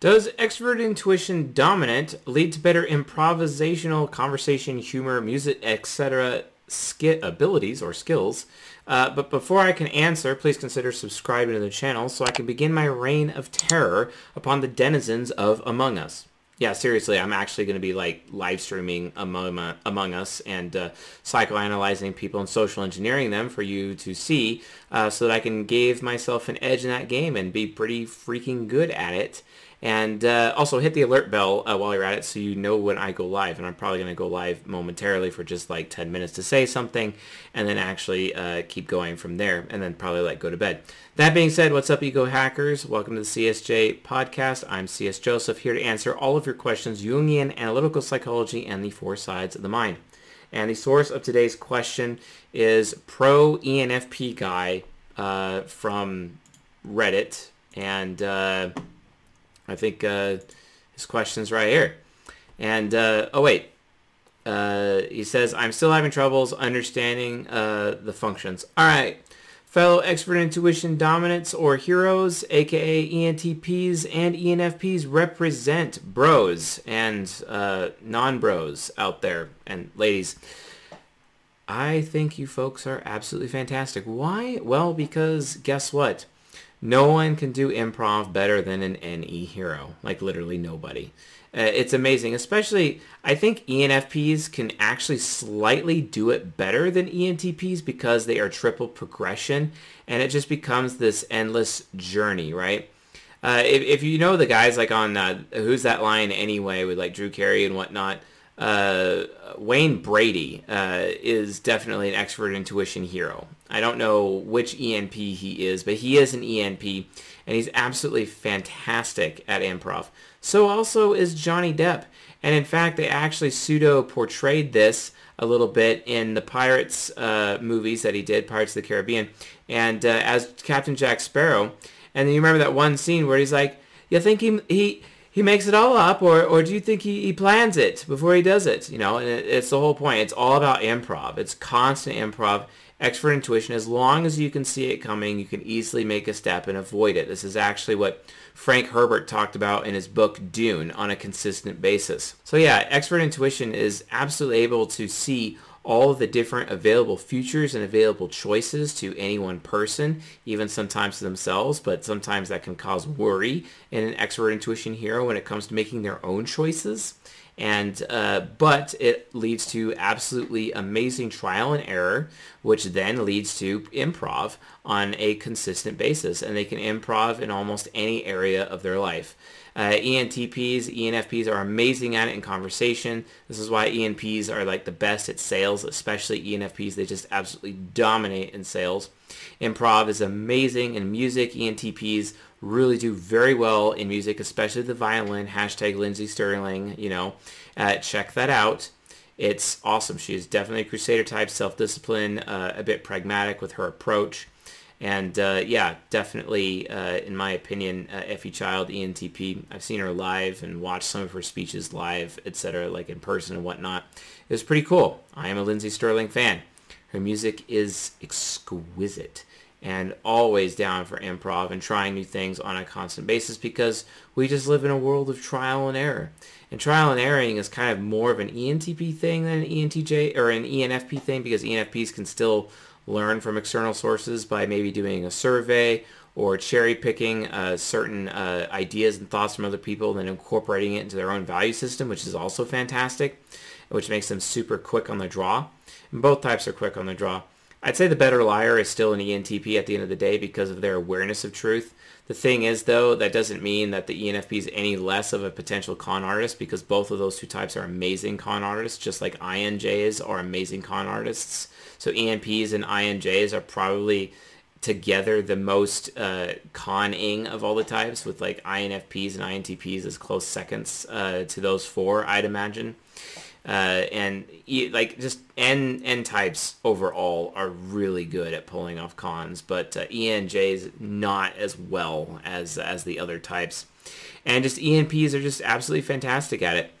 Does extrovert intuition dominant lead to better improvisational conversation, humor, music, etc. skit abilities or skills? Uh, but before I can answer, please consider subscribing to the channel so I can begin my reign of terror upon the denizens of Among Us. Yeah, seriously, I'm actually going to be like live streaming Among, Among Us and uh, psychoanalyzing people and social engineering them for you to see uh, so that I can give myself an edge in that game and be pretty freaking good at it. And uh, also hit the alert bell uh, while you're at it so you know when I go live. And I'm probably going to go live momentarily for just like 10 minutes to say something and then actually uh, keep going from there and then probably like go to bed. That being said, what's up, Ego Hackers? Welcome to the CSJ podcast. I'm CS Joseph here to answer all of your questions, Jungian analytical psychology and the four sides of the mind. And the source of today's question is pro ENFP guy uh, from Reddit. And uh, I think uh, his question's right here. And, uh, oh wait, uh, he says, I'm still having troubles understanding uh, the functions. All right, fellow extrovert intuition dominants or heroes, aka ENTPs and ENFPs represent bros and uh, non-bros out there and ladies. I think you folks are absolutely fantastic. Why? Well, because guess what? No one can do improv better than an NE hero. Like literally nobody. Uh, it's amazing, especially I think ENFPs can actually slightly do it better than ENTPs because they are triple progression and it just becomes this endless journey, right? Uh, if, if you know the guys like on uh, Who's That Line Anyway with like Drew Carey and whatnot, uh, Wayne Brady uh, is definitely an extrovert intuition hero. I don't know which ENP he is, but he is an ENP, and he's absolutely fantastic at improv. So also is Johnny Depp. And in fact, they actually pseudo portrayed this a little bit in the Pirates uh, movies that he did, Pirates of the Caribbean, and uh, as Captain Jack Sparrow. And you remember that one scene where he's like, "You think he he he makes it all up, or or do you think he, he plans it before he does it?" You know, and it, it's the whole point. It's all about improv. It's constant improv. Extrovert intuition. As long as you can see it coming, you can easily make a step and avoid it. This is actually what Frank Herbert talked about in his book Dune on a consistent basis. So yeah, extrovert intuition is absolutely able to see all the different available futures and available choices to any one person, even sometimes to themselves, but sometimes that can cause worry in an extrovert intuition hero when it comes to making their own choices and uh, but it leads to absolutely amazing trial and error which then leads to improv on a consistent basis and they can improv in almost any area of their life uh, ENTPs, ENFPs are amazing at it in conversation. This is why ENPs are like the best at sales, especially ENFPs. They just absolutely dominate in sales. Improv is amazing in music. ENTPs really do very well in music, especially the violin. Hashtag Lindsey Stirling, you know, uh, check that out. It's awesome. She is definitely a crusader type, self-discipline, uh, a bit pragmatic with her approach. And uh, yeah, definitely, uh, in my opinion, uh, Effie Child, ENTP. I've seen her live and watched some of her speeches live, etc., like in person and whatnot. It was pretty cool. I am a Lindsey Stirling fan. Her music is exquisite and always down for improv and trying new things on a constant basis because we just live in a world of trial and error. And trial and erroring is kind of more of an ENTP thing than an ENTJ or an ENFP thing because ENFPs can still learn from external sources by maybe doing a survey or cherry picking uh, certain uh, ideas and thoughts from other people and then incorporating it into their own value system, which is also fantastic, which makes them super quick on the draw. And both types are quick on the draw. I'd say the better liar is still an ENTP at the end of the day because of their awareness of truth. The thing is, though, that doesn't mean that the ENFP is any less of a potential con artist because both of those two types are amazing con artists, just like INJs are amazing con artists. So ENPs and INJs are probably together the most uh, conning of all the types with like INFPs and INTPs as close seconds uh, to those four, I'd imagine. Uh, and like just N N types overall are really good at pulling off cons, but uh, ENJs not as well as as the other types. And just ENPs are just absolutely fantastic at it.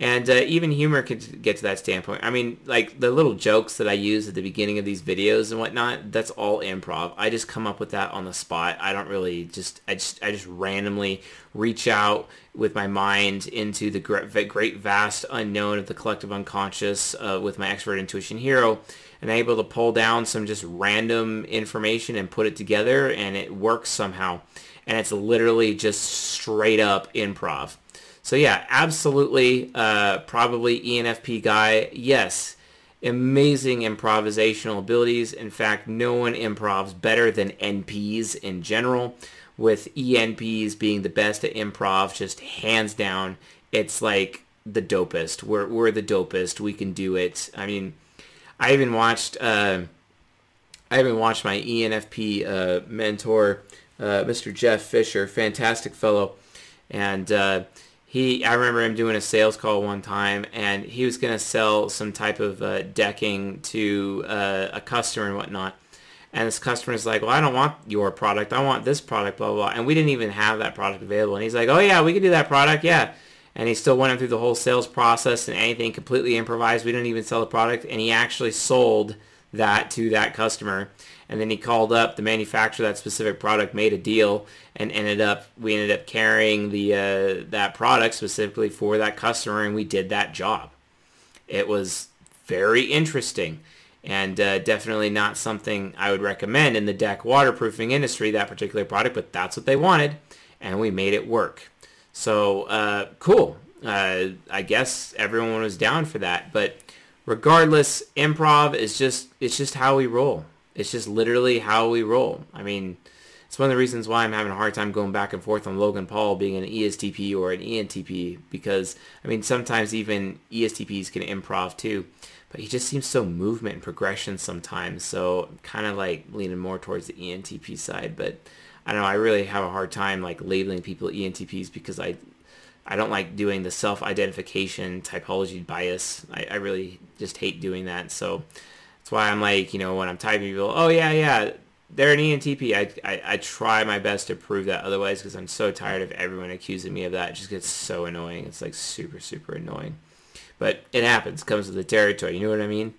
And uh, even humor could get to that standpoint. I mean, like the little jokes that I use at the beginning of these videos and whatnot, that's all improv. I just come up with that on the spot. I don't really just, I just, I just randomly reach out with my mind into the great, vast unknown of the collective unconscious uh, with my extrovert intuition hero and I'm able to pull down some just random information and put it together and it works somehow. And it's literally just straight up improv. So yeah, absolutely, uh, probably ENFP guy. Yes, amazing improvisational abilities. In fact, no one improvs better than NPs in general, with ENPs being the best at improv, just hands down. It's like the dopest. We're, we're the dopest. We can do it. I mean, I even watched, uh, I even watched my ENFP uh, mentor, uh, Mr. Jeff Fisher, fantastic fellow. And uh, he I remember him doing a sales call one time and he was going to sell some type of uh, decking to uh, a customer and whatnot. And this customer is like, well, I don't want your product. I want this product, blah, blah, blah. And we didn't even have that product available. And he's like, oh, yeah, we can do that product. Yeah. And he still went through the whole sales process and anything completely improvised. We didn't even sell the product. And he actually sold that to that customer and then he called up the manufacturer that specific product, made a deal, and ended up we ended up carrying the uh, that product specifically for that customer, and we did that job. It was very interesting, and uh, definitely not something I would recommend in the deck waterproofing industry. That particular product, but that's what they wanted, and we made it work. So uh, cool. Uh, I guess everyone was down for that, but regardless, improv is just it's just how we roll. It's just literally how we roll. I mean, it's one of the reasons why I'm having a hard time going back and forth on Logan Paul being an ESTP or an ENTP because, I mean, sometimes even ESTPs can improv too. But he just seems so movement and progression sometimes. So I'm kind of like leaning more towards the ENTP side. But I don't know. I really have a hard time like labeling people ENTPs because I I don't like doing the self-identification typology bias. I, I really just hate doing that. So that's why I'm like, you know, when I'm typing people, oh yeah, yeah, they're an ENTP. I, I, I try my best to prove that otherwise because I'm so tired of everyone accusing me of that. It just gets so annoying. It's like super, super annoying. But it happens. Comes with the territory. You know what I mean?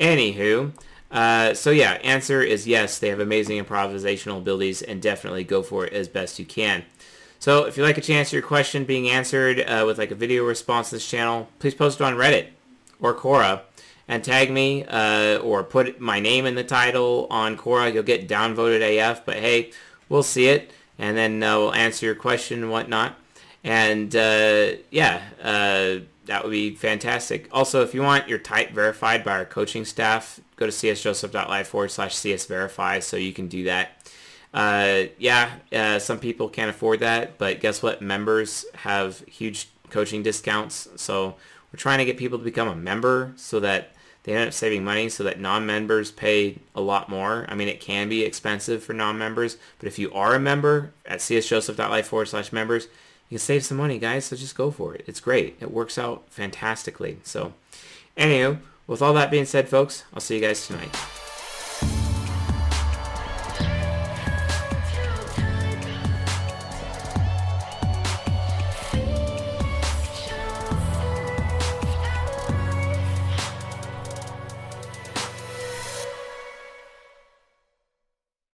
Anywho, uh, so yeah, answer is yes. They have amazing improvisational abilities and definitely go for it as best you can. So if you'd like a chance your question being answered uh, with like a video response to this channel, please post it on Reddit or Quora and tag me uh, or put my name in the title on Quora. You'll get downvoted AF, but hey, we'll see it, and then uh, we'll answer your question and whatnot. And uh, yeah, uh, that would be fantastic. Also, if you want your type verified by our coaching staff, go to csjoseph.life forward slash csverify so you can do that. Uh, yeah, uh, some people can't afford that, but guess what? Members have huge coaching discounts. So we're trying to get people to become a member so that they end up saving money so that non-members pay a lot more. I mean, it can be expensive for non-members, but if you are a member at csjoseph.life forward slash members, you can save some money, guys, so just go for it. It's great. It works out fantastically. So, anywho, with all that being said, folks, I'll see you guys tonight.